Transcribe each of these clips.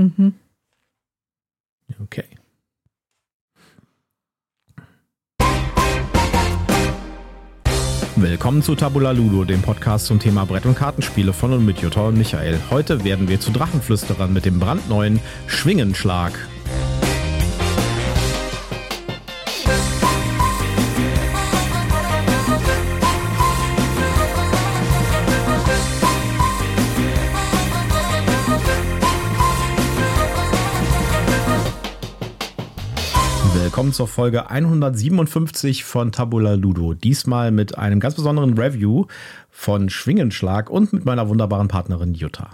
Mhm. Okay. Willkommen zu Tabula Ludo, dem Podcast zum Thema Brett- und Kartenspiele von und mit Jutta und Michael. Heute werden wir zu Drachenflüsterern mit dem brandneuen Schwingenschlag. Willkommen zur Folge 157 von Tabula Ludo. Diesmal mit einem ganz besonderen Review von Schwingenschlag und mit meiner wunderbaren Partnerin Jutta.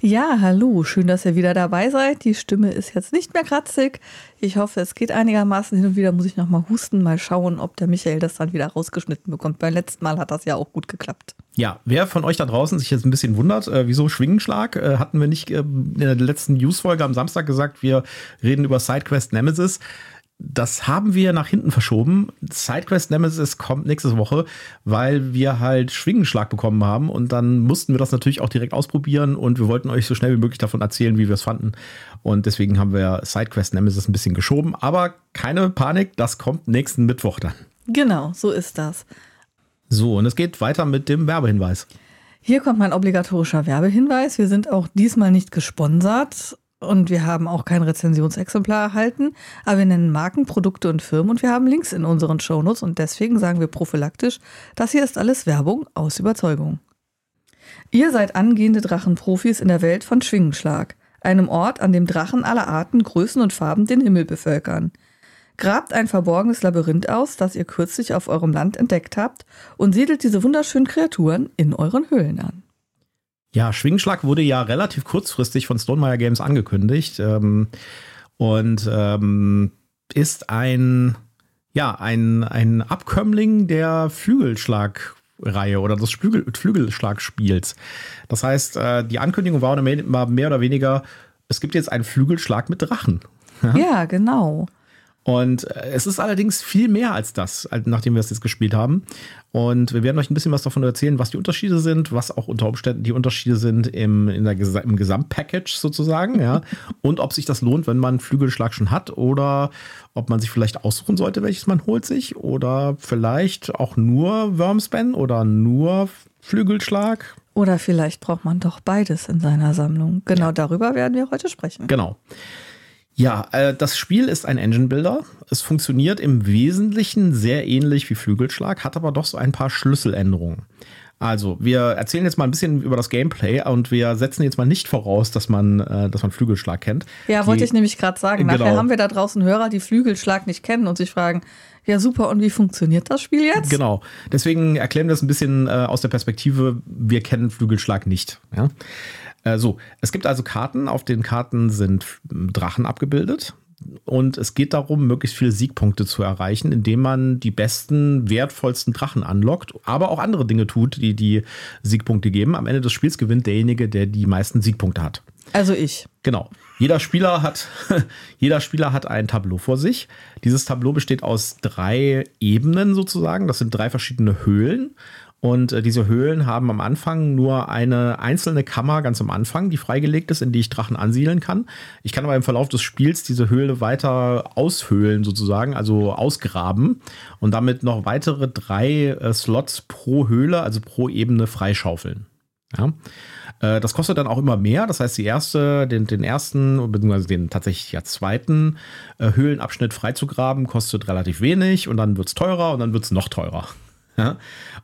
Ja, hallo, schön, dass ihr wieder dabei seid. Die Stimme ist jetzt nicht mehr kratzig. Ich hoffe, es geht einigermaßen. Hin und wieder muss ich noch mal husten, mal schauen, ob der Michael das dann wieder rausgeschnitten bekommt. Beim letzten Mal hat das ja auch gut geklappt. Ja, wer von euch da draußen sich jetzt ein bisschen wundert, äh, wieso Schwingenschlag, äh, hatten wir nicht äh, in der letzten Newsfolge am Samstag gesagt, wir reden über SideQuest Nemesis das haben wir nach hinten verschoben. SideQuest Nemesis kommt nächste Woche, weil wir halt Schwingenschlag bekommen haben und dann mussten wir das natürlich auch direkt ausprobieren und wir wollten euch so schnell wie möglich davon erzählen, wie wir es fanden. Und deswegen haben wir SideQuest Nemesis ein bisschen geschoben. Aber keine Panik, das kommt nächsten Mittwoch dann. Genau, so ist das. So, und es geht weiter mit dem Werbehinweis. Hier kommt mein obligatorischer Werbehinweis. Wir sind auch diesmal nicht gesponsert und wir haben auch kein Rezensionsexemplar erhalten, aber wir nennen Marken, Produkte und Firmen und wir haben Links in unseren Shownotes und deswegen sagen wir prophylaktisch, das hier ist alles Werbung aus Überzeugung. Ihr seid angehende Drachenprofis in der Welt von Schwingenschlag, einem Ort, an dem Drachen aller Arten, Größen und Farben den Himmel bevölkern. Grabt ein verborgenes Labyrinth aus, das ihr kürzlich auf eurem Land entdeckt habt, und siedelt diese wunderschönen Kreaturen in euren Höhlen an. Ja, Schwingschlag wurde ja relativ kurzfristig von Stonemeyer Games angekündigt ähm, und ähm, ist ein, ja, ein, ein Abkömmling der Flügelschlag-Reihe oder des Flügel Flügelschlagspiels. Das heißt, äh, die Ankündigung war mehr oder weniger, es gibt jetzt einen Flügelschlag mit Drachen. Ja genau. Und äh, es ist allerdings viel mehr als das, nachdem wir es jetzt gespielt haben. Und wir werden euch ein bisschen was davon erzählen, was die Unterschiede sind, was auch unter Umständen die Unterschiede sind im, in der, im Gesamtpackage sozusagen, ja. Und ob sich das lohnt, wenn man Flügelschlag schon hat oder ob man sich vielleicht aussuchen sollte, welches man holt sich oder vielleicht auch nur Wormspan oder nur Flügelschlag. Oder vielleicht braucht man doch beides in seiner Sammlung. Genau ja. darüber werden wir heute sprechen. Genau. Ja, äh, das Spiel ist ein Engine Builder. Es funktioniert im Wesentlichen sehr ähnlich wie Flügelschlag, hat aber doch so ein paar Schlüsseländerungen. Also, wir erzählen jetzt mal ein bisschen über das Gameplay und wir setzen jetzt mal nicht voraus, dass man, äh, dass man Flügelschlag kennt. Ja, die, wollte ich nämlich gerade sagen. Nachher genau. haben wir da draußen Hörer, die Flügelschlag nicht kennen und sich fragen, ja super, und wie funktioniert das Spiel jetzt? Genau. Deswegen erklären wir das ein bisschen äh, aus der Perspektive, wir kennen Flügelschlag nicht. Ja? Äh, so, es gibt also Karten. Auf den Karten sind Drachen abgebildet. Und es geht darum, möglichst viele Siegpunkte zu erreichen, indem man die besten, wertvollsten Drachen anlockt, aber auch andere Dinge tut, die die Siegpunkte geben. Am Ende des Spiels gewinnt derjenige, der die meisten Siegpunkte hat. Also ich. Genau. Jeder Spieler hat, jeder Spieler hat ein Tableau vor sich. Dieses Tableau besteht aus drei Ebenen sozusagen. Das sind drei verschiedene Höhlen. Und äh, diese Höhlen haben am Anfang nur eine einzelne Kammer ganz am Anfang, die freigelegt ist, in die ich Drachen ansiedeln kann. Ich kann aber im Verlauf des Spiels diese Höhle weiter aushöhlen sozusagen, also ausgraben und damit noch weitere drei äh, Slots pro Höhle, also pro Ebene freischaufeln. Ja. Äh, das kostet dann auch immer mehr. Das heißt, die erste, den, den ersten, beziehungsweise den tatsächlich ja zweiten äh, Höhlenabschnitt freizugraben, kostet relativ wenig und dann wird es teurer und dann wird es noch teurer.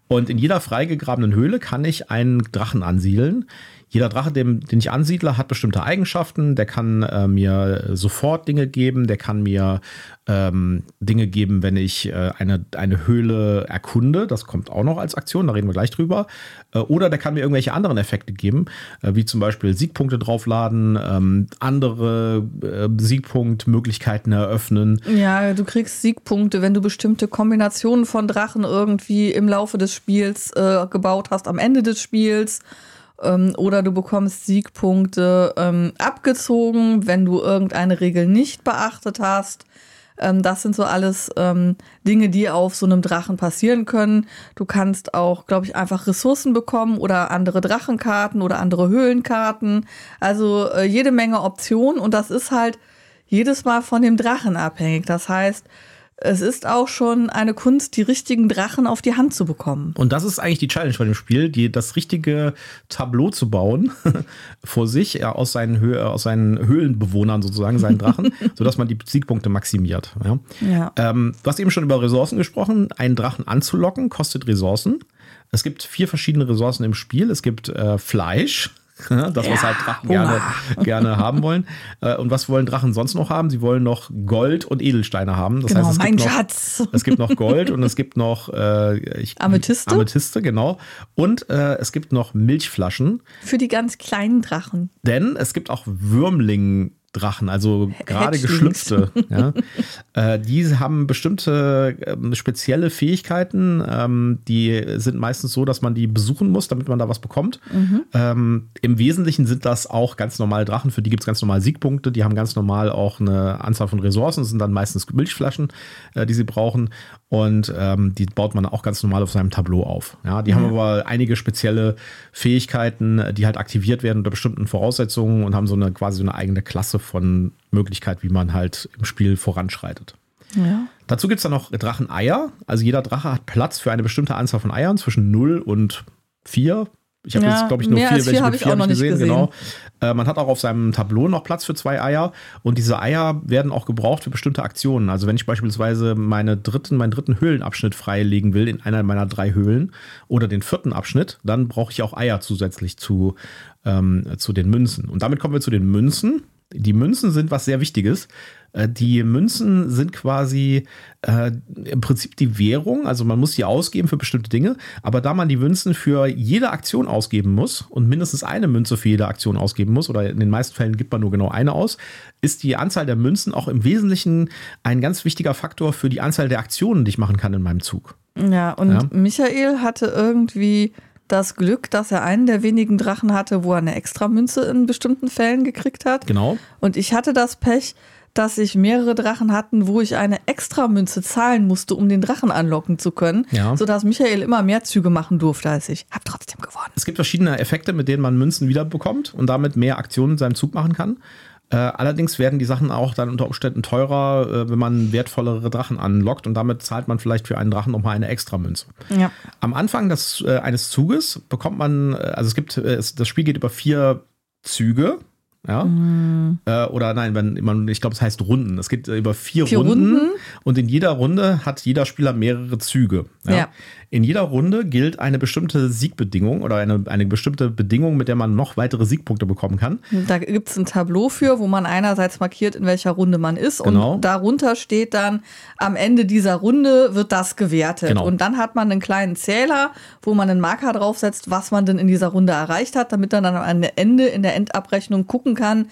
Und in jeder freigegrabenen Höhle kann ich einen Drachen ansiedeln. Jeder Drache, den, den ich ansiedle, hat bestimmte Eigenschaften. Der kann äh, mir sofort Dinge geben. Der kann mir ähm, Dinge geben, wenn ich äh, eine, eine Höhle erkunde. Das kommt auch noch als Aktion, da reden wir gleich drüber. Äh, oder der kann mir irgendwelche anderen Effekte geben, äh, wie zum Beispiel Siegpunkte draufladen, ähm, andere äh, Siegpunktmöglichkeiten eröffnen. Ja, du kriegst Siegpunkte, wenn du bestimmte Kombinationen von Drachen irgendwie im Laufe des Spiels äh, gebaut hast, am Ende des Spiels. Ähm, oder du bekommst Siegpunkte ähm, abgezogen, wenn du irgendeine Regel nicht beachtet hast. Ähm, das sind so alles ähm, Dinge, die auf so einem Drachen passieren können. Du kannst auch, glaube ich, einfach Ressourcen bekommen oder andere Drachenkarten oder andere Höhlenkarten. Also äh, jede Menge Optionen und das ist halt jedes Mal von dem Drachen abhängig. Das heißt, es ist auch schon eine Kunst, die richtigen Drachen auf die Hand zu bekommen. Und das ist eigentlich die Challenge bei dem Spiel, die, das richtige Tableau zu bauen vor sich, ja, aus, seinen Hö aus seinen Höhlenbewohnern sozusagen, seinen Drachen, sodass man die Siegpunkte maximiert. Ja. Ja. Ähm, du hast eben schon über Ressourcen gesprochen. Einen Drachen anzulocken kostet Ressourcen. Es gibt vier verschiedene Ressourcen im Spiel. Es gibt äh, Fleisch, das, was halt Drachen gerne, gerne haben wollen. Äh, Und was wollen Drachen sonst noch haben? Sie wollen noch Gold und Edelsteine haben. Das Genau, heißt, es mein gibt, noch, Schatz. es gibt noch Gold und es gibt noch äh, ich, Amethyste? Amethyste, genau. Und äh, es gibt noch Milchflaschen, Für die ganz kleinen Drachen. denn es gibt auch Würmling. Drachen, also gerade geschlüpfte. Ja. Äh, die haben bestimmte ähm, spezielle Fähigkeiten. Ähm, die sind meistens so, dass man die besuchen muss, damit man da was bekommt. Ähm, Im Wesentlichen sind das auch ganz normale Drachen. Für die gibt es ganz normal Siegpunkte. Die haben ganz normal auch eine Anzahl von Ressourcen. Das sind dann meistens Milchflaschen, äh, die sie brauchen. Und ähm, die baut man auch ganz normal auf seinem Tableau auf. Ja, die haben aber einige spezielle Fähigkeiten, die halt aktiviert werden unter bestimmten Voraussetzungen und haben so eine quasi so eine eigene Klasse von Möglichkeit, wie man halt im Spiel voranschreitet. Ja. Dazu gibt es dann noch Dracheneier. Also jeder Drache hat Platz für eine bestimmte Anzahl von Eiern, zwischen 0 und 4. Ich habe Ja, jetzt, glaube ich, nur vier, welche vier habe ich auch noch ich nicht gesehen, gesehen. genau. Äh, man hat auch auf seinem Tableau noch Platz für zwei Eier und diese Eier werden auch gebraucht für bestimmte Aktionen. Also wenn ich beispielsweise meine dritten, meinen dritten Höhlenabschnitt freilegen will in einer meiner drei Höhlen oder den vierten Abschnitt, dann brauche ich auch Eier zusätzlich zu, ähm, zu den Münzen. Und damit kommen wir zu den Münzen. Die Münzen sind was sehr Wichtiges. Äh, Die Münzen sind quasi äh, im Prinzip die Währung, also man muss die ausgeben für bestimmte Dinge, aber da man die Münzen für jede Aktion ausgeben muss und mindestens eine Münze für jede Aktion ausgeben muss, oder in den meisten Fällen gibt man nur genau eine aus, ist die Anzahl der Münzen auch im Wesentlichen ein ganz wichtiger Faktor für die Anzahl der Aktionen, die ich machen kann in meinem Zug. Ja, und Ja. Michael hatte irgendwie das Glück, dass er einen der wenigen Drachen hatte, wo er eine Extramünze in bestimmten Fällen gekriegt hat. Genau. Und ich hatte das Pech, dass ich mehrere Drachen hatten, wo ich eine Extramünze zahlen musste, um den Drachen anlocken zu können, Ja. sodass Michael immer mehr Züge machen durfte als ich. Hab trotzdem gewonnen. Es gibt verschiedene Effekte, mit denen man Münzen wiederbekommt und damit mehr Aktionen in seinem Zug machen kann. Äh, allerdings werden die Sachen auch dann unter Umständen teurer, äh, wenn man wertvollere Drachen anlockt und damit zahlt man vielleicht für einen Drachen nochmal eine extra Münze. Ja. Am Anfang des, äh, eines Zuges bekommt man, äh, also es gibt, äh, es, das Spiel geht über vier Züge. Ja. Äh, oder nein, wenn man, ich glaube, es heißt Runden. Es geht über vier, Vier Runden, Runden. und in jeder Runde hat jeder Spieler mehrere Züge. Ja. In jeder Runde gilt eine bestimmte Siegbedingung oder eine, eine bestimmte Bedingung, mit der man noch weitere Siegpunkte bekommen kann. Da gibt es ein Tableau für, wo man einerseits markiert, in welcher Runde man ist. Genau. Und darunter steht dann, am Ende dieser Runde wird das gewertet. Genau. Und dann hat man einen kleinen Zähler, wo man einen Marker draufsetzt, was man denn in dieser Runde erreicht hat, damit man dann am Ende in der Endabrechnung gucken kann,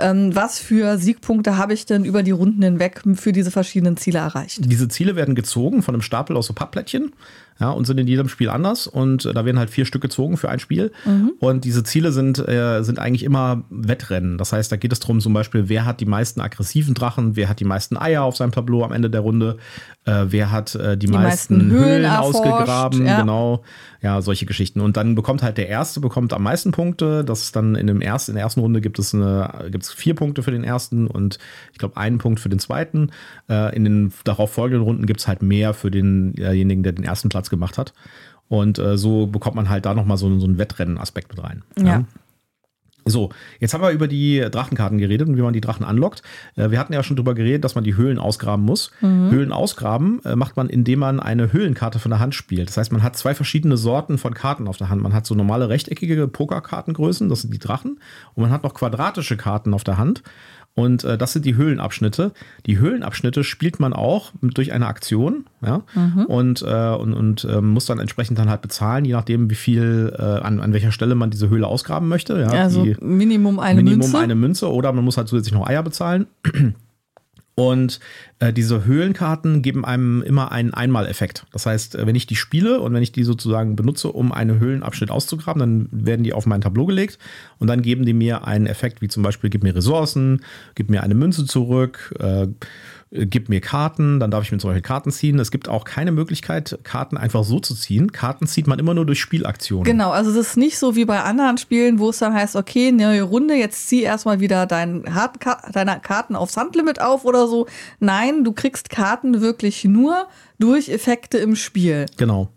ähm, was für Siegpunkte habe ich denn über die Runden hinweg für diese verschiedenen Ziele erreicht. Diese Ziele werden gezogen von einem Stapel aus so Pappplättchen. Ja, und sind in jedem Spiel anders. Und äh, da werden halt vier Stück gezogen für ein Spiel. Und diese Ziele sind, äh, sind eigentlich immer Wettrennen. Das heißt, da geht es darum, zum Beispiel, wer hat die meisten aggressiven Drachen, wer hat die meisten Eier auf seinem Tableau am Ende der Runde, äh, wer hat äh, die, meisten, meisten Höhlen Höhlen erforscht, ausgegraben, ja. genau. Ja, solche Geschichten. Und dann bekommt halt der Erste bekommt am meisten Punkte. Das ist dann in, dem ersten, in der ersten Runde gibt es, eine, gibt es vier Punkte für den ersten und ich glaube einen Punkt für den zweiten. Äh, in den darauf folgenden Runden gibt es halt mehr für denjenigen, der den ersten Platz gemacht hat. Und äh, so bekommt man halt da nochmal so, so einen Wettrennen-Aspekt mit rein. Ja. So, jetzt haben wir über die Drachenkarten geredet und wie man die Drachen anlockt. Äh, Wir hatten ja schon drüber geredet, dass man die Höhlen ausgraben muss. Höhlen ausgraben äh, macht man, indem man eine Höhlenkarte von der Hand spielt. Das heißt, man hat zwei verschiedene Sorten von Karten auf der Hand. Man hat so normale rechteckige Pokerkartengrößen, das sind die Drachen. Und man hat noch quadratische Karten auf der Hand. Und äh, das sind die Höhlenabschnitte. Die Höhlenabschnitte spielt man auch mit, durch eine Aktion, ja, und, äh, und, und ähm, muss dann entsprechend dann halt bezahlen, je nachdem, wie viel, äh, an, an welcher Stelle man diese Höhle ausgraben möchte. Ja, Also die, Minimum eine Minimum Münze. eine Münze oder man muss halt zusätzlich noch Eier bezahlen. Und äh, diese Höhlenkarten geben einem immer einen Einmaleffekt. Das heißt, äh, wenn ich die spiele und wenn ich die sozusagen benutze, um einen Höhlenabschnitt auszugraben, dann werden die auf mein Tableau gelegt und dann geben die mir einen Effekt, wie zum Beispiel, gib mir Ressourcen, gib mir eine Münze zurück, äh, gib mir Karten, dann darf ich mir solche Karten ziehen. Es gibt auch keine Möglichkeit, Karten einfach so zu ziehen. Karten zieht man immer nur durch Spielaktionen. Genau, also es ist nicht so wie bei anderen Spielen, wo es dann heißt, okay, neue Runde, jetzt zieh erstmal wieder dein deine Karten aufs Handlimit auf oder so. Nein, du kriegst Karten wirklich nur durch Effekte im Spiel. Genau.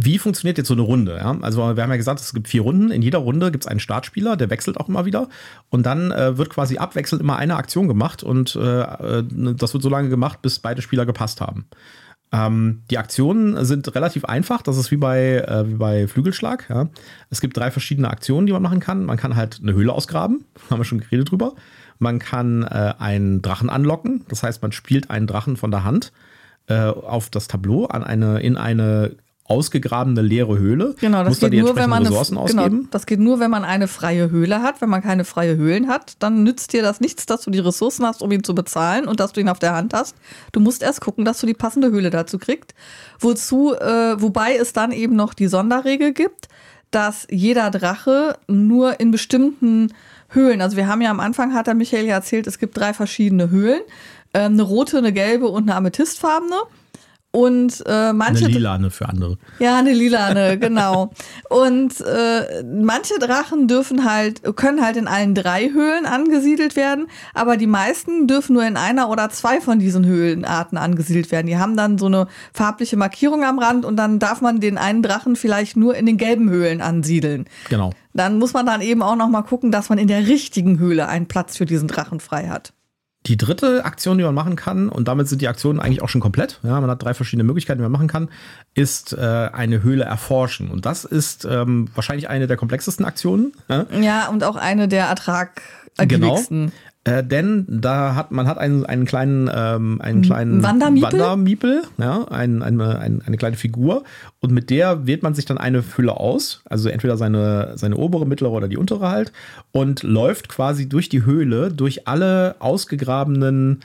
Wie funktioniert jetzt so eine Runde? Ja? Also wir haben ja gesagt, es gibt vier Runden. In jeder Runde gibt es einen Startspieler, der wechselt auch immer wieder. Und dann äh, wird quasi abwechselnd immer eine Aktion gemacht und äh, äh, das wird so lange gemacht, bis beide Spieler gepasst haben. Ähm, die Aktionen sind relativ einfach. Das ist wie bei, äh, wie bei Flügelschlag. Ja? Es gibt drei verschiedene Aktionen, die man machen kann. Man kann halt eine Höhle ausgraben, haben wir schon geredet drüber. Man kann äh, einen Drachen anlocken. Das heißt, man spielt einen Drachen von der Hand äh, auf das Tableau an eine, in eine ausgegrabene leere Höhle. Genau, das geht nur, wenn man eine, genau, das geht nur, wenn man eine freie Höhle hat. Wenn man keine freie Höhlen hat, dann nützt dir das nichts, dass du die Ressourcen hast, um ihn zu bezahlen und dass du ihn auf der Hand hast. Du musst erst gucken, dass du die passende Höhle dazu kriegst. Wozu, äh, wobei es dann eben noch die Sonderregel gibt, dass jeder Drache nur in bestimmten Höhlen, also wir haben ja am Anfang, hat der Michael ja erzählt, es gibt drei verschiedene Höhlen. Ähm, eine rote, eine gelbe und eine amethystfarbene. Und äh, manche. Eine lilane für andere. Ja, eine lilane, genau. Und äh, manche Drachen dürfen halt, können halt in allen drei Höhlen angesiedelt werden, aber die meisten dürfen nur in einer oder zwei von diesen Höhlenarten angesiedelt werden. Die haben dann so eine farbliche Markierung am Rand und dann darf man den einen Drachen vielleicht nur in den gelben Höhlen ansiedeln. Genau. Dann muss man dann eben auch noch mal gucken, dass man in der richtigen Höhle einen Platz für diesen Drachen frei hat. Die dritte Aktion, die man machen kann, und damit sind die Aktionen eigentlich auch schon komplett, ja, man hat drei verschiedene Möglichkeiten, die man machen kann, ist äh, eine Höhle erforschen. Und das ist ähm, wahrscheinlich eine der komplexesten Aktionen. Ja, ja und auch eine der ertragigsten. Genau. Äh, denn da hat man hat einen, einen kleinen, ähm, einen kleinen Wandermiepel, Wandermiepel ja, ein, eine, eine, eine kleine Figur. Und mit der wählt man sich dann eine Hülle aus, also entweder seine, seine obere, mittlere oder die untere halt, und läuft quasi durch die Höhle, durch alle ausgegrabenen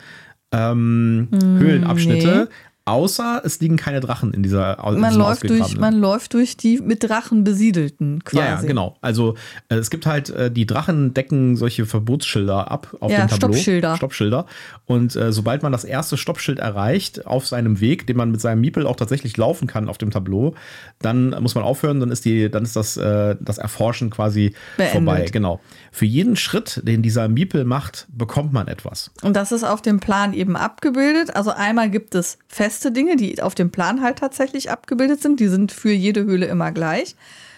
ähm, hm, Höhlenabschnitte. Nee. Außer es liegen keine Drachen in dieser man läuft durch Man läuft durch die mit Drachen besiedelten quasi. Ja, ja genau. Also äh, es gibt halt, äh, die Drachen decken solche Verbotsschilder ab auf ja, dem Tableau. Stoppschilder. Stoppschilder. Und äh, sobald man das erste Stoppschild erreicht, auf seinem Weg, den man mit seinem Miepel auch tatsächlich laufen kann auf dem Tableau, dann muss man aufhören, dann ist, die, dann ist das, äh, das Erforschen quasi Beendet. vorbei. Genau. Für jeden Schritt, den dieser Miepel macht, bekommt man etwas. Und das ist auf dem Plan eben abgebildet. Also einmal gibt es fest feste Dinge, die auf dem Plan halt tatsächlich abgebildet sind. Die sind für jede Höhle immer gleich.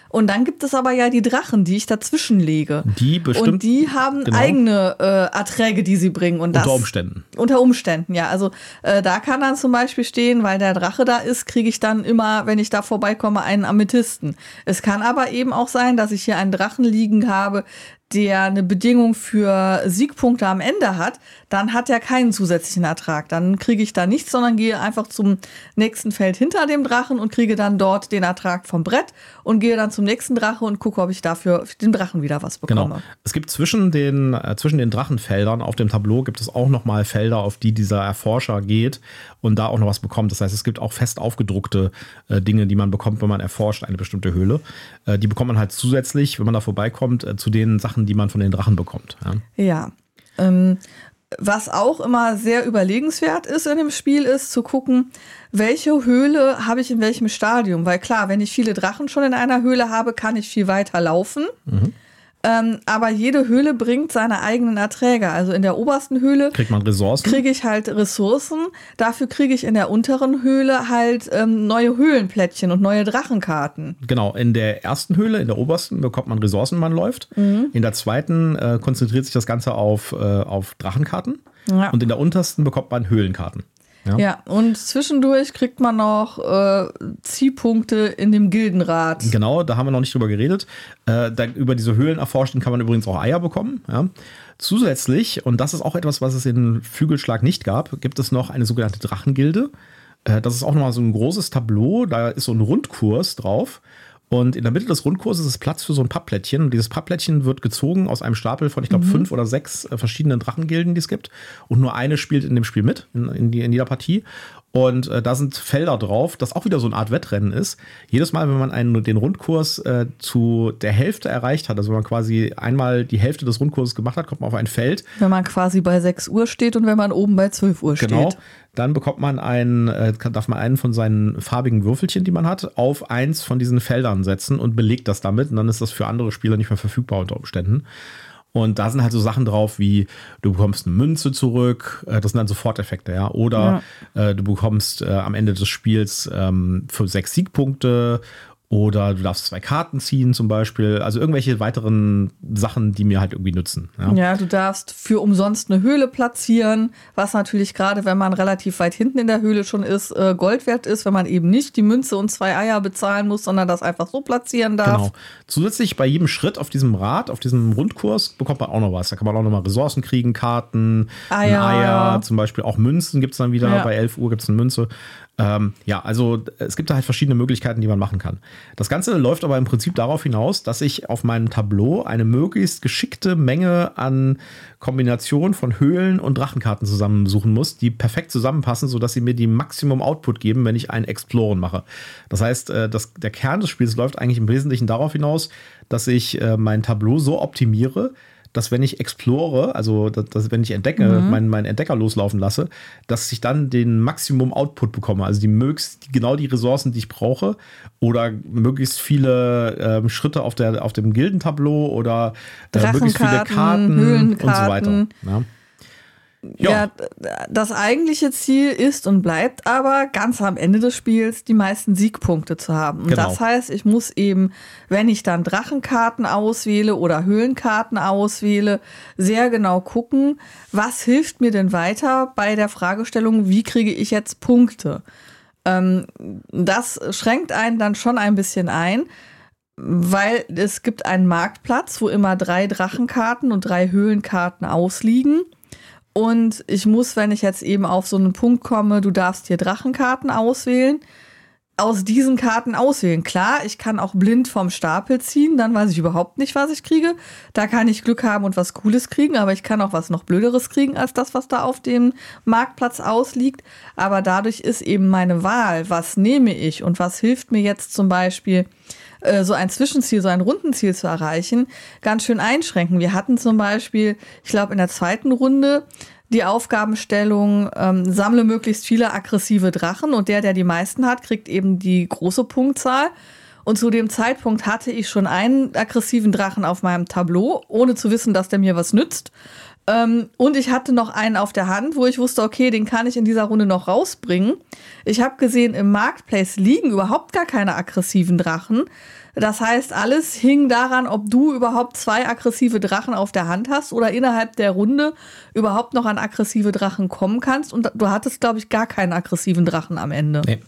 Und dann gibt es aber ja die Drachen, die ich dazwischen lege. Die bestimmt. Und die haben genau. eigene äh, Erträge, die sie bringen. Und das, unter Umständen. Unter Umständen, ja. Also äh, da kann dann zum Beispiel stehen, weil der Drache da ist, kriege ich dann immer, wenn ich da vorbeikomme, einen Amethysten. Es kann aber eben auch sein, dass ich hier einen Drachen liegen habe, der eine Bedingung für Siegpunkte am Ende hat, dann hat er keinen zusätzlichen Ertrag. Dann kriege ich da nichts, sondern gehe einfach zum nächsten Feld hinter dem Drachen und kriege dann dort den Ertrag vom Brett und gehe dann zum nächsten Drache und gucke, ob ich dafür den Drachen wieder was bekomme. Genau. Es gibt zwischen den, äh, zwischen den Drachenfeldern auf dem Tableau gibt es auch nochmal Felder, auf die dieser Erforscher geht und da auch noch was bekommt. Das heißt, es gibt auch fest aufgedruckte äh, Dinge, die man bekommt, wenn man erforscht eine bestimmte Höhle. Äh, die bekommt man halt zusätzlich, wenn man da vorbeikommt, äh, zu den Sachen, die man von den Drachen bekommt. Ja. ja. Ähm, was auch immer sehr überlegenswert ist in dem Spiel, ist zu gucken, welche Höhle habe ich in welchem Stadium. Weil klar, wenn ich viele Drachen schon in einer Höhle habe, kann ich viel weiter laufen. Mhm. Ähm, aber jede Höhle bringt seine eigenen Erträge. Also in der obersten Höhle kriegt man Ressourcen. Kriege ich halt Ressourcen. Dafür kriege ich in der unteren Höhle halt ähm, neue Höhlenplättchen und neue Drachenkarten. Genau, in der ersten Höhle, in der obersten, bekommt man Ressourcen, man läuft. Mhm. In der zweiten äh, konzentriert sich das Ganze auf, äh, auf Drachenkarten. Ja. Und in der untersten bekommt man Höhlenkarten. Ja. ja, und zwischendurch kriegt man noch äh, Ziehpunkte in dem Gildenrat. Genau, da haben wir noch nicht drüber geredet. Äh, da, über diese Höhlen erforschen kann man übrigens auch Eier bekommen. Ja. Zusätzlich, und das ist auch etwas, was es in Flügelschlag nicht gab, gibt es noch eine sogenannte Drachengilde. Äh, das ist auch nochmal so ein großes Tableau, da ist so ein Rundkurs drauf. Und in der Mitte des Rundkurses ist Platz für so ein Pappplättchen. Und dieses Pappplättchen wird gezogen aus einem Stapel von, ich glaube, mhm. fünf oder sechs äh, verschiedenen Drachengilden, die es gibt. Und nur eine spielt in dem Spiel mit, in, in, die, in jeder Partie. Und äh, da sind Felder drauf, das auch wieder so eine Art Wettrennen ist. Jedes Mal, wenn man einen, den Rundkurs äh, zu der Hälfte erreicht hat, also wenn man quasi einmal die Hälfte des Rundkurses gemacht hat, kommt man auf ein Feld. Wenn man quasi bei 6 Uhr steht und wenn man oben bei 12 Uhr steht. Genau. Dann bekommt man einen, äh, darf man einen von seinen farbigen Würfelchen, die man hat, auf eins von diesen Feldern setzen und belegt das damit. Und dann ist das für andere Spieler nicht mehr verfügbar unter Umständen. Und da sind halt so Sachen drauf wie, du bekommst eine Münze zurück, äh, das sind dann Soforteffekte, ja. Oder ja. Äh, du bekommst äh, am Ende des Spiels ähm, für sechs Siegpunkte oder du darfst zwei Karten ziehen zum Beispiel. Also irgendwelche weiteren Sachen, die mir halt irgendwie nützen. Ja, ja du darfst für umsonst eine Höhle platzieren, was natürlich gerade, wenn man relativ weit hinten in der Höhle schon ist, äh, Gold wert ist, wenn man eben nicht die Münze und zwei Eier bezahlen muss, sondern das einfach so platzieren darf. Genau. Zusätzlich bei jedem Schritt auf diesem Rad, auf diesem Rundkurs, bekommt man auch noch was. Da kann man auch noch mal Ressourcen kriegen, Karten, Eier, Eier zum Beispiel auch Münzen gibt es dann wieder. Ja. Bei 11 Uhr gibt es eine Münze. Ähm, ja, also es gibt da halt verschiedene Möglichkeiten, die man machen kann. Das Ganze läuft aber im Prinzip darauf hinaus, dass ich auf meinem Tableau eine möglichst geschickte Menge an Kombinationen von Höhlen und Drachenkarten zusammensuchen muss, die perfekt zusammenpassen, sodass sie mir die Maximum Output geben, wenn ich ein Exploren mache. Das heißt, äh, das, der Kern des Spiels läuft eigentlich im Wesentlichen darauf hinaus, dass ich äh, mein Tableau so optimiere, dass wenn ich explore, also dass, dass wenn ich entdecke, mhm. meinen mein Entdecker loslaufen lasse, dass ich dann den Maximum Output bekomme. Also die möglichst genau die Ressourcen, die ich brauche, oder möglichst viele ähm, Schritte auf, der, auf dem Gildentableau oder äh, möglichst viele Karten und so weiter. Ja. Ja. ja. das eigentliche Ziel ist und bleibt aber ganz am Ende des Spiels die meisten Siegpunkte zu haben. Und genau. das heißt, ich muss eben, wenn ich dann Drachenkarten auswähle oder Höhlenkarten auswähle, sehr genau gucken, was hilft mir denn weiter bei der Fragestellung, wie kriege ich jetzt Punkte? Ähm, das schränkt einen dann schon ein bisschen ein weil es gibt einen Marktplatz, wo immer drei Drachenkarten und drei Höhlenkarten ausliegen. Und ich muss, wenn ich jetzt eben auf so einen Punkt komme, du darfst hier Drachenkarten auswählen, aus diesen Karten auswählen. Klar, ich kann auch blind vom Stapel ziehen, dann weiß ich überhaupt nicht, was ich kriege. Da kann ich Glück haben und was Cooles kriegen, aber ich kann auch was noch Blöderes kriegen als das, was da auf dem Marktplatz ausliegt. Aber dadurch ist eben meine Wahl, was nehme ich und was hilft mir jetzt zum Beispiel, äh, so ein Zwischenziel, so ein Rundenziel zu erreichen, ganz schön einschränken. Wir hatten zum Beispiel, ich glaube, in der zweiten Runde die Aufgabenstellung, ähm, sammle möglichst viele aggressive Drachen und der, der die meisten hat, kriegt eben die große Punktzahl. Und zu dem Zeitpunkt hatte ich schon einen aggressiven Drachen auf meinem Tableau, ohne zu wissen, dass der mir was nützt. Ähm, und ich hatte noch einen auf der Hand, wo ich wusste, okay, den kann ich in dieser Runde noch rausbringen. Ich habe gesehen, im Marketplace liegen überhaupt gar keine aggressiven Drachen. Das heißt, alles hing daran, ob du überhaupt zwei aggressive Drachen auf der Hand hast oder innerhalb der Runde überhaupt noch an aggressive Drachen kommen kannst. Und du hattest, glaube ich, gar keinen aggressiven Drachen am Ende. Nee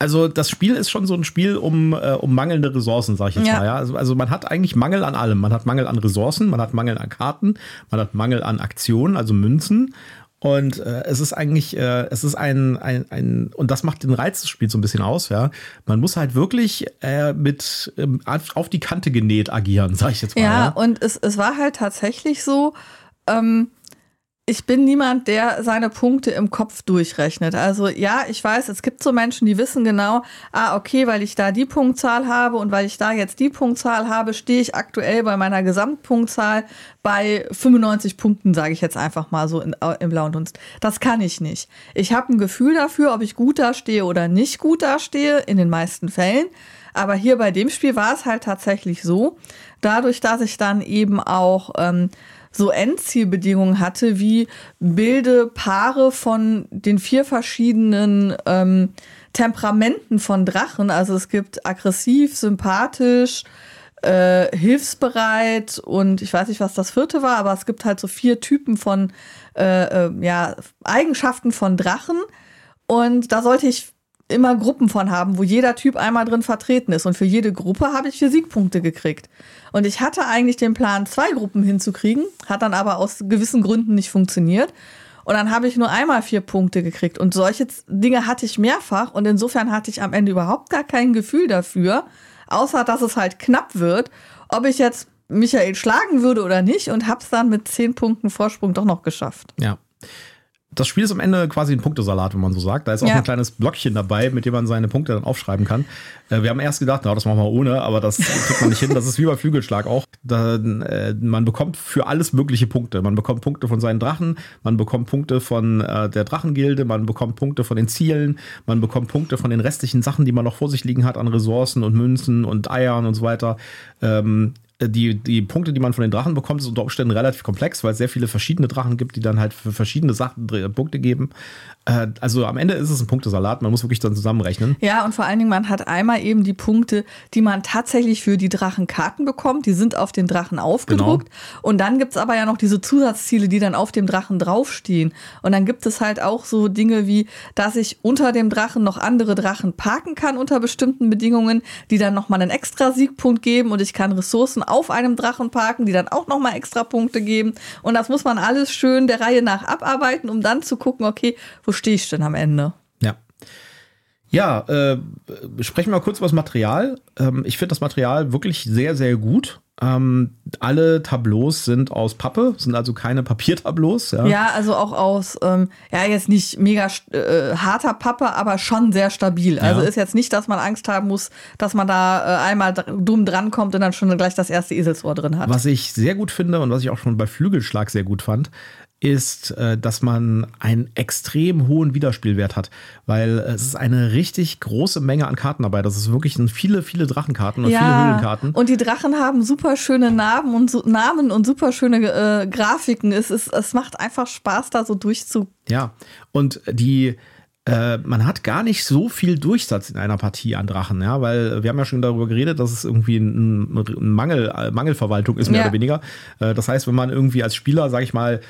also das Spiel ist schon so ein Spiel um, äh, um mangelnde Ressourcen, sag ich jetzt ja. mal. Ja? Also, also man hat eigentlich Mangel an allem. Man hat Mangel an Ressourcen, man hat Mangel an Karten, man hat Mangel an Aktionen, also Münzen. Und äh, es ist eigentlich, äh, es ist ein, ein, ein, und das macht den Reiz des Spiels so ein bisschen aus, ja. Man muss halt wirklich äh, mit ähm, auf die Kante genäht agieren, sag ich jetzt mal. Ja, ja. und es, es war halt tatsächlich so, ähm, ich bin niemand, der seine Punkte im Kopf durchrechnet. Also ja, ich weiß, es gibt so Menschen, die wissen genau, ah, okay, weil ich da die Punktzahl habe und weil ich da jetzt die Punktzahl habe, stehe ich aktuell bei meiner Gesamtpunktzahl bei 95 Punkten, sage ich jetzt einfach mal so in, im blauen Dunst. Das kann ich nicht. Ich habe ein Gefühl dafür, ob ich gut dastehe oder nicht gut dastehe, in den meisten Fällen. Aber hier bei dem Spiel war es halt tatsächlich so, dadurch, dass ich dann eben auch ähm, so Endzielbedingungen hatte, wie bilde Paare von den vier verschiedenen ähm, Temperamenten von Drachen. Also es gibt aggressiv, sympathisch, äh, hilfsbereit und ich weiß nicht, was das vierte war, aber es gibt halt so vier Typen von äh, äh, ja, Eigenschaften von Drachen. Und da sollte ich immer Gruppen von haben, wo jeder Typ einmal drin vertreten ist. Und für jede Gruppe habe ich vier Siegpunkte gekriegt. Und ich hatte eigentlich den Plan, zwei Gruppen hinzukriegen, hat dann aber aus gewissen Gründen nicht funktioniert. Und dann habe ich nur einmal vier Punkte gekriegt. Und solche Dinge hatte ich mehrfach. Und insofern hatte ich am Ende überhaupt gar kein Gefühl dafür, außer dass es halt knapp wird, ob ich jetzt Michael schlagen würde oder nicht. Und habe es dann mit zehn Punkten Vorsprung doch noch geschafft. Ja. Das Spiel ist am Ende quasi ein Punktesalat, wenn man so sagt. Da ist auch Ja. ein kleines Blockchen dabei, mit dem man seine Punkte dann aufschreiben kann. Äh, wir haben erst gedacht, na, das machen wir ohne, aber das kriegt man nicht hin. Das ist wie bei Flügelschlag auch. Da, äh, man bekommt für alles mögliche Punkte. Man bekommt Punkte von seinen Drachen, man bekommt Punkte von äh, der Drachengilde, man bekommt Punkte von den Zielen, man bekommt Punkte von den restlichen Sachen, die man noch vor sich liegen hat an Ressourcen und Münzen und Eiern und so weiter. Ähm, die, die Punkte, die man von den Drachen bekommt, ist unter Umständen relativ komplex, weil es sehr viele verschiedene Drachen gibt, die dann halt für verschiedene Sachen Dr- Punkte geben. Äh, also am Ende ist es ein Punktesalat, man muss wirklich dann zusammenrechnen. Ja, und vor allen Dingen, man hat einmal eben die Punkte, die man tatsächlich für die Drachenkarten bekommt. Die sind auf den Drachen aufgedruckt. Und dann gibt's aber ja noch diese Zusatzziele, die dann auf dem Drachen draufstehen. Und dann gibt es halt auch so Dinge wie, dass ich unter dem Drachen noch andere Drachen parken kann unter bestimmten Bedingungen, die dann nochmal einen extra Siegpunkt geben. Und ich kann Ressourcen auf einem Drachen parken, die dann auch nochmal extra Punkte geben. Und das muss man alles schön der Reihe nach abarbeiten, um dann zu gucken, okay, wo stehe ich denn am Ende? Ja. Äh, sprechen wir mal kurz über das Material. Ähm, ich finde das Material wirklich sehr, sehr gut. Ähm, alle Tableaus sind aus Pappe, sind also keine Papiertableaus. Ja. Ja, also auch aus, ähm, ja, jetzt nicht mega äh, harter Pappe, aber schon sehr stabil. Also Ja. ist jetzt nicht, dass man Angst haben muss, dass man da äh, einmal dumm drankommt und dann schon gleich das erste Eselsohr drin hat. Was ich sehr gut finde und was ich auch schon bei Flügelschlag sehr gut fand, ist, äh, dass man einen extrem hohen Wiederspielwert hat, weil es ist eine richtig große Menge an Karten dabei. Das ist wirklich viele, viele Drachenkarten und viele Höhlenkarten. und die Drachen haben super schöne Namen und so, Namen und super schöne äh, Grafiken. Es, ist, es macht einfach Spaß, da so durchzu. Ja, und die, äh, man hat gar nicht so viel Durchsatz in einer Partie an Drachen, ja, weil wir haben ja schon darüber geredet, dass es irgendwie ein, ein Mangel, äh, Mangelverwaltung ist, mehr Ja. oder weniger. Äh, das heißt, wenn man irgendwie als Spieler, sag ich mal,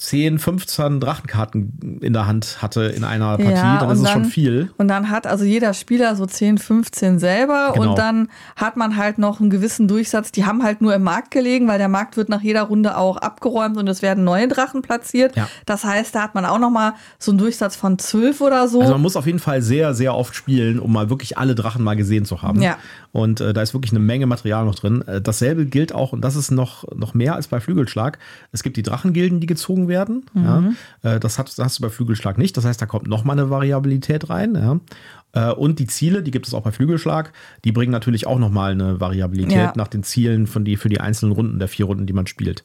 10, 15 Drachenkarten in der Hand hatte in einer Partie, dann ist es schon viel. Und dann hat also jeder Spieler so 10, 15 selber Genau. und dann hat man halt noch einen gewissen Durchsatz. Die haben halt nur im Markt gelegen, weil der Markt wird nach jeder Runde auch abgeräumt und es werden neue Drachen platziert. Ja. Das heißt, da hat man auch noch mal so einen Durchsatz von 12 oder so. Also man muss auf jeden Fall sehr, sehr oft spielen, um mal wirklich alle Drachen mal gesehen zu haben. Ja. Und äh, da ist wirklich eine Menge Material noch drin. Äh, dasselbe gilt auch, und das ist noch, noch mehr als bei Flügelschlag. Es gibt die Drachengilden, die gezogen werden. Ja. Äh, das, hat, das hast du bei Flügelschlag nicht. Das heißt, da kommt noch mal eine Variabilität rein. Ja. Äh, Und die Ziele, die gibt es auch bei Flügelschlag, die bringen natürlich auch noch mal eine Variabilität Ja. nach den Zielen von die, für die einzelnen Runden der vier Runden, die man spielt.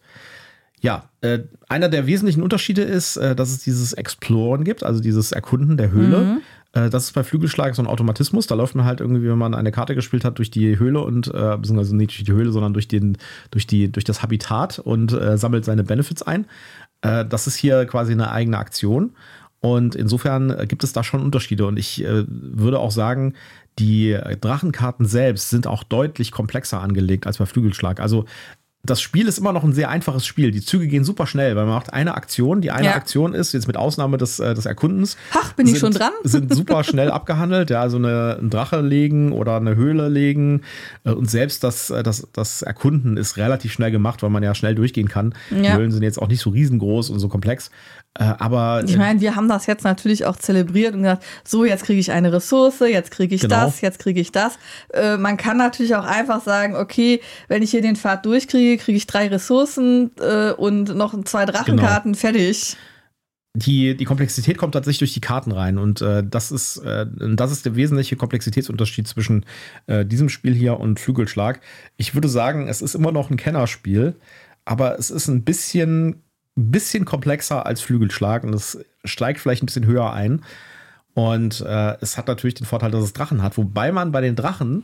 Ja, äh, einer der wesentlichen Unterschiede ist, äh, dass es dieses Exploren gibt, also dieses Erkunden der Höhle. Äh, das ist bei Flügelschlag so ein Automatismus. Da läuft man halt irgendwie, wenn man eine Karte gespielt hat, durch die Höhle und, äh, beziehungsweise nicht durch die Höhle, sondern durch, den, durch, die, durch das Habitat und äh, sammelt seine Benefits ein. Äh, das ist hier quasi eine eigene Aktion. Und insofern äh, gibt es da schon Unterschiede. Und ich äh, würde auch sagen, die äh, Drachenkarten selbst sind auch deutlich komplexer angelegt als bei Flügelschlag. Also das Spiel ist immer noch ein sehr einfaches Spiel. Die Züge gehen super schnell, weil man macht eine Aktion. Die eine Ja. Aktion ist, jetzt mit Ausnahme des, äh, des Erkundens, Ach, bin ich sind, schon dran? sind super schnell abgehandelt. Ja, also eine, ein Drache legen oder eine Höhle legen. Äh, Und selbst das, äh, das, das Erkunden ist relativ schnell gemacht, weil man ja schnell durchgehen kann. Die Ja. Höhlen sind jetzt auch nicht so riesengroß und so komplex. Äh, Aber Ich meine, wir haben das jetzt natürlich auch zelebriert und gesagt, so, jetzt kriege ich eine Ressource, jetzt kriege ich Genau. das, jetzt kriege ich das. Äh, man kann natürlich auch einfach sagen, okay, wenn ich hier den Pfad durchkriege, kriege ich drei Ressourcen äh, und noch zwei Drachenkarten, Genau. fertig. die, die Komplexität kommt tatsächlich durch die Karten rein. Und äh, das, ist, äh, das ist der wesentliche Komplexitätsunterschied zwischen äh, diesem Spiel hier und Flügelschlag. Ich würde sagen, es ist immer noch ein Kennerspiel, aber es ist ein bisschen, bisschen komplexer als Flügelschlag und es steigt vielleicht ein bisschen höher ein. Und äh, es hat natürlich den Vorteil, dass es Drachen hat. Wobei man bei den Drachen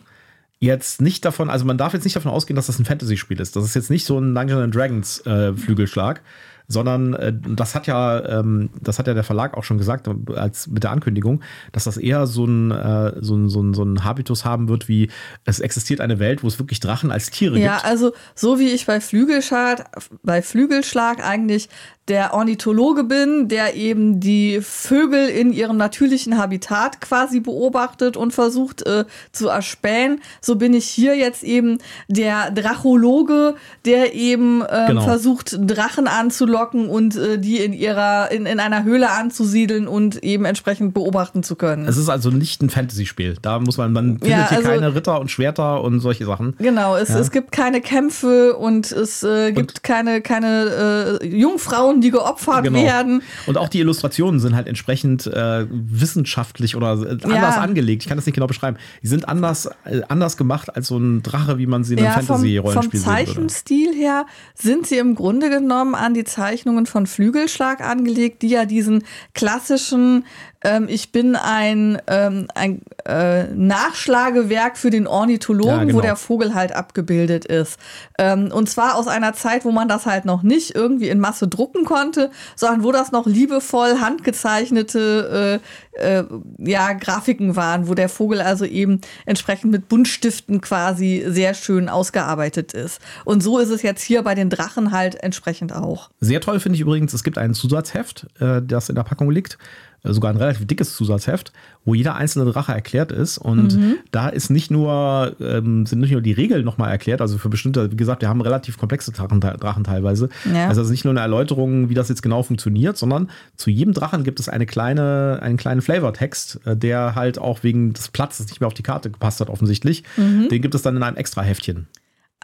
jetzt nicht davon, also man darf jetzt nicht davon ausgehen, dass das ein Fantasy-Spiel ist. Das ist jetzt nicht so ein Dungeons Dragons äh, Flügelschlag, sondern äh, das hat ja, ähm, das hat ja der Verlag auch schon gesagt, als mit der Ankündigung, dass das eher so ein, äh, so ein, so ein, so ein Habitus haben wird, wie es existiert eine Welt, wo es wirklich Drachen als Tiere Ja, gibt. also so wie ich bei Flügelschlag, bei Flügelschlag eigentlich der Ornithologe bin, der eben die Vögel in ihrem natürlichen Habitat quasi beobachtet und versucht äh, zu erspähen. So bin ich hier jetzt eben der Drachologe, der eben ähm, Genau. versucht, Drachen anzulocken anzulocken und äh, die in ihrer, in, in einer Höhle anzusiedeln und eben entsprechend beobachten zu können. Es ist also nicht ein Fantasy-Spiel. Da muss man, man findet Ja, hier also- keine Ritter und Schwerter und solche Sachen. Genau, es, Ja. es gibt keine Kämpfe und es äh, gibt keine, keine äh, Jungfrauen, die geopfert Genau. werden. Und auch die Illustrationen sind halt entsprechend äh, wissenschaftlich oder äh, anders Ja. angelegt. Ich kann das nicht genau beschreiben. Die sind anders, äh, anders gemacht als so ein Drache, wie man sie in einem vom, vom Fantasy-Rollenspiel sehen würde. Zeichenstil her sind sie im Grunde genommen an die Zeichnungen von Flügelschlag angelegt, die ja diesen klassischen ähm, Ich bin ein, ähm, ein äh, Nachschlagewerk für den Ornithologen, Ja, genau. wo der Vogel halt abgebildet ist. Ähm, und zwar aus einer Zeit, wo man das halt noch nicht irgendwie in Masse drucken konnte, sondern wo das noch liebevoll handgezeichnete äh, äh, ja, Grafiken waren, wo der Vogel also eben entsprechend mit Buntstiften quasi sehr schön ausgearbeitet ist. Und so ist es jetzt hier bei den Drachen halt entsprechend auch. Sehr toll finde ich übrigens, es gibt ein Zusatzheft, äh, das in der Packung liegt. Sogar ein relativ dickes Zusatzheft, wo jeder einzelne Drache erklärt ist. Und Mhm. da ist nicht nur, ähm, sind nicht nur die Regeln nochmal erklärt, also für bestimmte, wie gesagt, wir haben relativ komplexe Drachen, Drachen teilweise. Ja. Also es ist nicht nur eine Erläuterung, wie das jetzt genau funktioniert, sondern zu jedem Drachen gibt es eine kleine, einen kleinen Flavortext, äh, der halt auch wegen des Platzes nicht mehr auf die Karte gepasst hat, offensichtlich. Mhm. Den gibt es dann in einem extra Heftchen.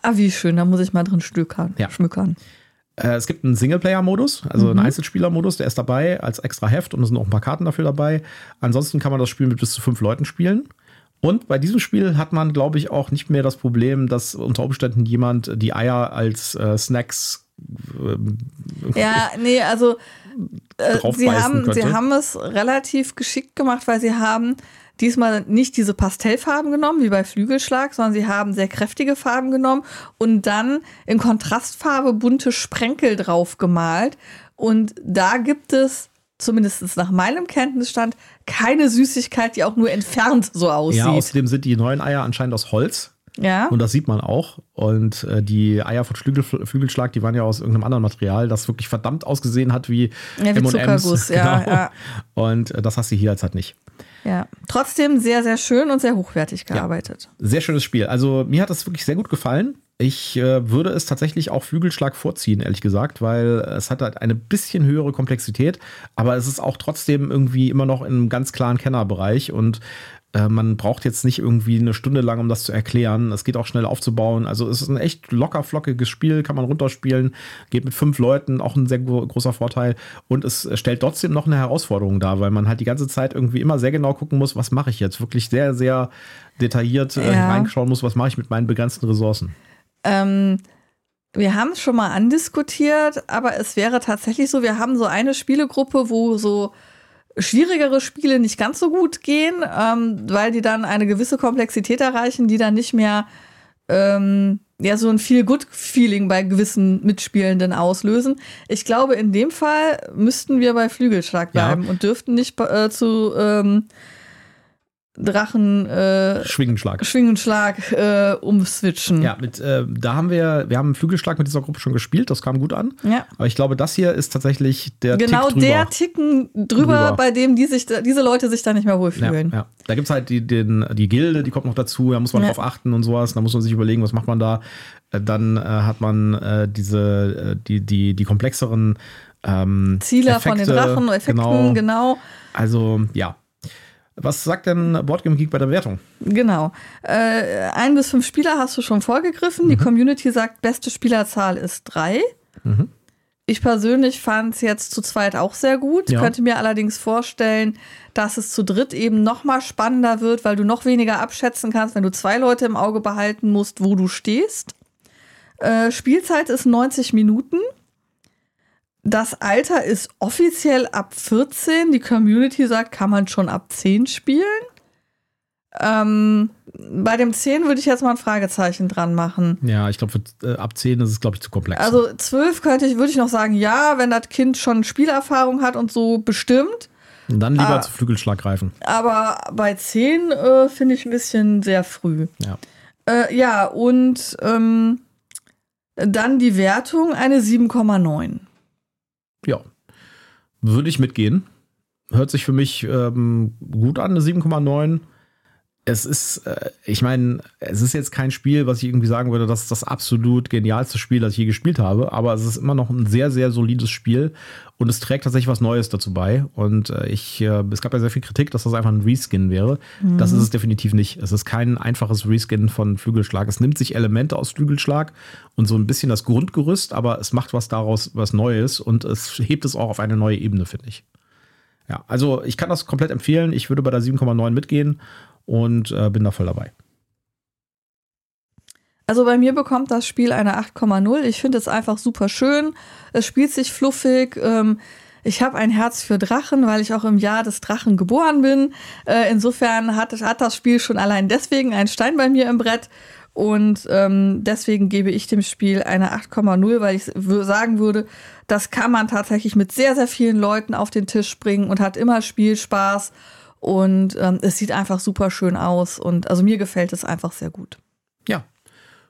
Ah, wie schön, da muss ich mal drin stökern, Ja. schmückern. Äh, es gibt einen Singleplayer-Modus, also Mhm. einen Einzelspieler-Modus, der ist dabei als extra Heft und es sind auch ein paar Karten dafür dabei. Ansonsten kann man das Spiel mit bis zu fünf Leuten spielen. Und bei diesem Spiel hat man, glaube ich, auch nicht mehr das Problem, dass unter Umständen jemand die Eier als äh, Snacks ähm, Ja, nee, also äh, sie, haben, sie haben es relativ geschickt gemacht, weil sie haben diesmal nicht diese Pastellfarben genommen, wie bei Flügelschlag, sondern sie haben sehr kräftige Farben genommen und dann in Kontrastfarbe bunte Sprenkel drauf gemalt. Und da gibt es, zumindest nach meinem Kenntnisstand, keine Süßigkeit, die auch nur entfernt so Ja, aussieht. außerdem sind die neuen Eier anscheinend aus Holz. Ja, Und das sieht man auch. Und äh, die Eier von Flügel, Flügelschlag, die waren ja aus irgendeinem anderen Material, das wirklich verdammt ausgesehen hat wie, Ja, wie M&Ms. Zuckerguss, ja, ja. Und äh, das hast du hier jetzt halt nicht. Ja. Trotzdem sehr, sehr schön und sehr hochwertig gearbeitet. Sehr schönes Spiel. Also mir hat das wirklich sehr gut gefallen. Ich äh, würde es tatsächlich auch Flügelschlag vorziehen, ehrlich gesagt, weil es hat halt eine bisschen höhere Komplexität, aber es ist auch trotzdem irgendwie immer noch in einem ganz klaren Kennerbereich und äh, man braucht jetzt nicht irgendwie eine Stunde lang, um das zu erklären. Es geht auch schnell aufzubauen. Also es ist ein echt locker flockiges Spiel, kann man runterspielen, geht mit fünf Leuten, auch ein sehr gro großer Vorteil. Und es stellt trotzdem noch eine Herausforderung dar, weil man halt die ganze Zeit irgendwie immer sehr genau gucken muss, was mache ich jetzt. Wirklich sehr, sehr detailliert äh, Ja. reinschauen muss, was mache ich mit meinen begrenzten Ressourcen. Ähm, wir haben es schon mal andiskutiert, aber es wäre tatsächlich so, wir haben so eine Spielegruppe, wo so schwierigere Spiele nicht ganz so gut gehen, ähm, weil die dann eine gewisse Komplexität erreichen, die dann nicht mehr ähm, ja so ein viel good Feeling bei gewissen Mitspielenden auslösen. Ich glaube, in dem Fall müssten wir bei Flügelschlag Ja. bleiben und dürften nicht äh, zu ähm, Drachen äh, Schwingenschlag. Schwingenschlag äh, umswitchen. Ja, mit, äh, da haben wir, wir haben Flügelschlag mit dieser Gruppe schon gespielt, das kam gut an. Ja. Aber ich glaube, das hier ist tatsächlich der Genau Tick der Ticken drüber, Drüber. bei dem die sich, diese Leute sich da nicht mehr Ja, wohlfühlen. ja. Da gibt es halt die, den, die Gilde, die kommt noch dazu, da muss man Ja. drauf achten und sowas. Da muss man sich überlegen, was macht man da. Äh, Dann äh, hat man äh, diese, äh, die, die, die komplexeren ähm, Ziele von den Drachen, Effekten, Genau. genau. Also, ja. Was sagt denn Boardgame Geek bei der Wertung? Genau. Äh, ein bis fünf Spieler hast du schon vorgegriffen. Mhm. Die Community sagt, beste Spielerzahl ist drei. Mhm. Ich persönlich fand es jetzt zu zweit auch sehr gut. Ja. Könnte mir allerdings vorstellen, dass es zu dritt eben noch mal spannender wird, weil du noch weniger abschätzen kannst, wenn du zwei Leute im Auge behalten musst, wo du stehst. Äh, Spielzeit ist 90 Minuten. Das Alter ist offiziell ab 14. Die Community sagt, kann man schon ab 10 spielen. Ähm, bei dem 10 würde ich jetzt mal ein Fragezeichen dran machen. Ja, ich glaube, äh, ab 10 ist es, glaube ich, zu komplex. Also 12 könnte ich, würde ich noch sagen, ja, wenn das Kind schon Spielerfahrung hat und so bestimmt. Und dann lieber ah. zu Flügelschlag greifen. Aber bei 10 äh, finde ich ein bisschen sehr früh. Ja. Äh, ja, und ähm, dann die Wertung eine 7,9. Ja. Würde ich mitgehen. Hört sich für mich ähm, gut an, eine 7,9. Es ist, äh, ich meine, es ist jetzt kein Spiel, was ich irgendwie sagen würde, das ist das absolut genialste Spiel, das ich je gespielt habe, aber es ist immer noch ein sehr, sehr solides Spiel und es trägt tatsächlich was Neues dazu bei. Und äh, ich, äh, es gab ja sehr viel Kritik, dass das einfach ein Reskin wäre. Mhm. Das ist es definitiv nicht. Es ist kein einfaches Reskin von Flügelschlag. Es nimmt sich Elemente aus Flügelschlag und so ein bisschen das Grundgerüst, aber es macht was daraus, was Neues und es hebt es auch auf eine neue Ebene, finde ich. Ja, also ich kann das komplett empfehlen. Ich würde bei der 7,9 mitgehen und äh, bin da voll dabei. Also bei mir bekommt das Spiel eine 8,0. Ich finde es einfach super schön. Es spielt sich fluffig. Ähm, ich habe ein Herz für Drachen, weil ich auch im Jahr des Drachen geboren bin. Äh, insofern hat, hat das Spiel schon allein deswegen einen Stein bei mir im Brett. Und ähm, deswegen gebe ich dem Spiel eine 8,0, weil ich sagen würde, das kann man tatsächlich mit sehr, sehr vielen Leuten auf den Tisch bringen und hat immer Spielspaß. Und ähm, es sieht einfach super schön aus. Und also mir gefällt es einfach sehr gut.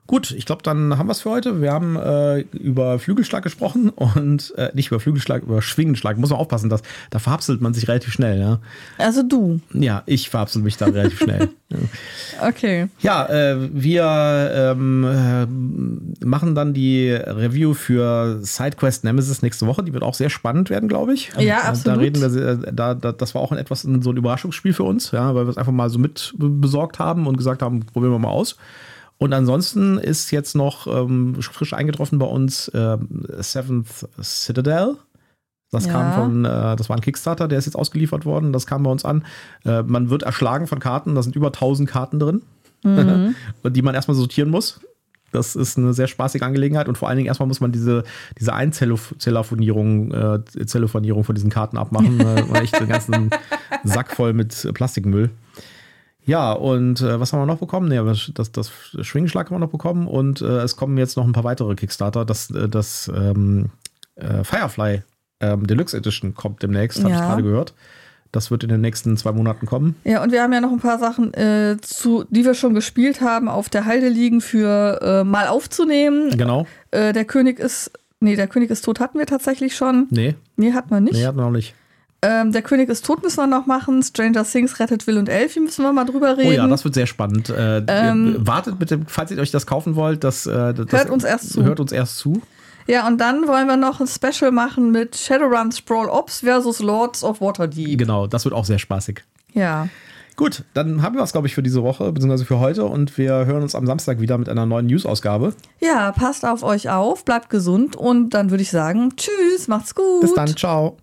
Gut, ich glaube, dann haben wir es für heute. Wir haben äh, über Flügelschlag gesprochen und äh, nicht über Flügelschlag, über Schwingenschlag. Muss man aufpassen, dass, da verhapselt man sich relativ schnell. Ja? Also du. Ja, ich verhapsel mich da relativ schnell. Okay. Ja, äh, wir ähm, äh, machen dann die Review für SideQuest Nemesis nächste Woche. Die wird auch sehr spannend werden, glaube ich. Ja, absolut. Da reden wir, da, da, das war auch ein etwas so ein Überraschungsspiel für uns, ja, weil wir es einfach mal so mit besorgt haben und gesagt haben, probieren wir mal aus. Und ansonsten ist jetzt noch ähm, frisch eingetroffen bei uns äh, Seventh Citadel. Das ja. kam von, äh, das war ein Kickstarter, der ist jetzt ausgeliefert worden. Das kam bei uns an. Äh, man wird erschlagen von Karten. Da sind über 1000 Karten drin, mhm. die man erstmal sortieren muss. Das ist eine sehr spaßige Angelegenheit und vor allen Dingen erstmal muss man diese, diese Einzellofonierung äh, Zellofonierung von diesen Karten abmachen. äh, echt den ganzen Sack voll mit Plastikmüll. Ja, und äh, was haben wir noch bekommen? Nee, das, das Schwingenschlag haben wir noch bekommen und äh, es kommen jetzt noch ein paar weitere Kickstarter. Das, äh, das ähm, äh, Firefly ähm, Deluxe Edition kommt demnächst, habe ja. ich gerade gehört. Das wird in den nächsten zwei Monaten kommen. Ja, und wir haben ja noch ein paar Sachen, äh, zu, die wir schon gespielt haben, auf der Halde liegen für äh, mal aufzunehmen. Genau. der König ist, nee, der König ist tot hatten wir tatsächlich schon. Nee. Nee, hatten wir nicht. Nee, hatten wir noch nicht. Ähm, der König ist tot müssen wir noch machen. Stranger Things rettet Will und Elfie müssen wir mal drüber reden. Oh ja, das wird sehr spannend. Äh, ähm, wartet bitte, falls ihr euch das kaufen wollt, das, äh, das hört uns erst zu. Hört uns erst zu. Ja, und dann wollen wir noch ein Special machen mit Shadowrun Sprawl Ops versus Lords of Waterdeep. Genau, das wird auch sehr spaßig. Ja. Gut, dann haben wir es, glaube ich, für diese Woche, beziehungsweise für heute. Und wir hören uns am Samstag wieder mit einer neuen News-Ausgabe. Ja, passt auf euch auf, bleibt gesund und dann würde ich sagen, tschüss, macht's gut. Bis dann, ciao.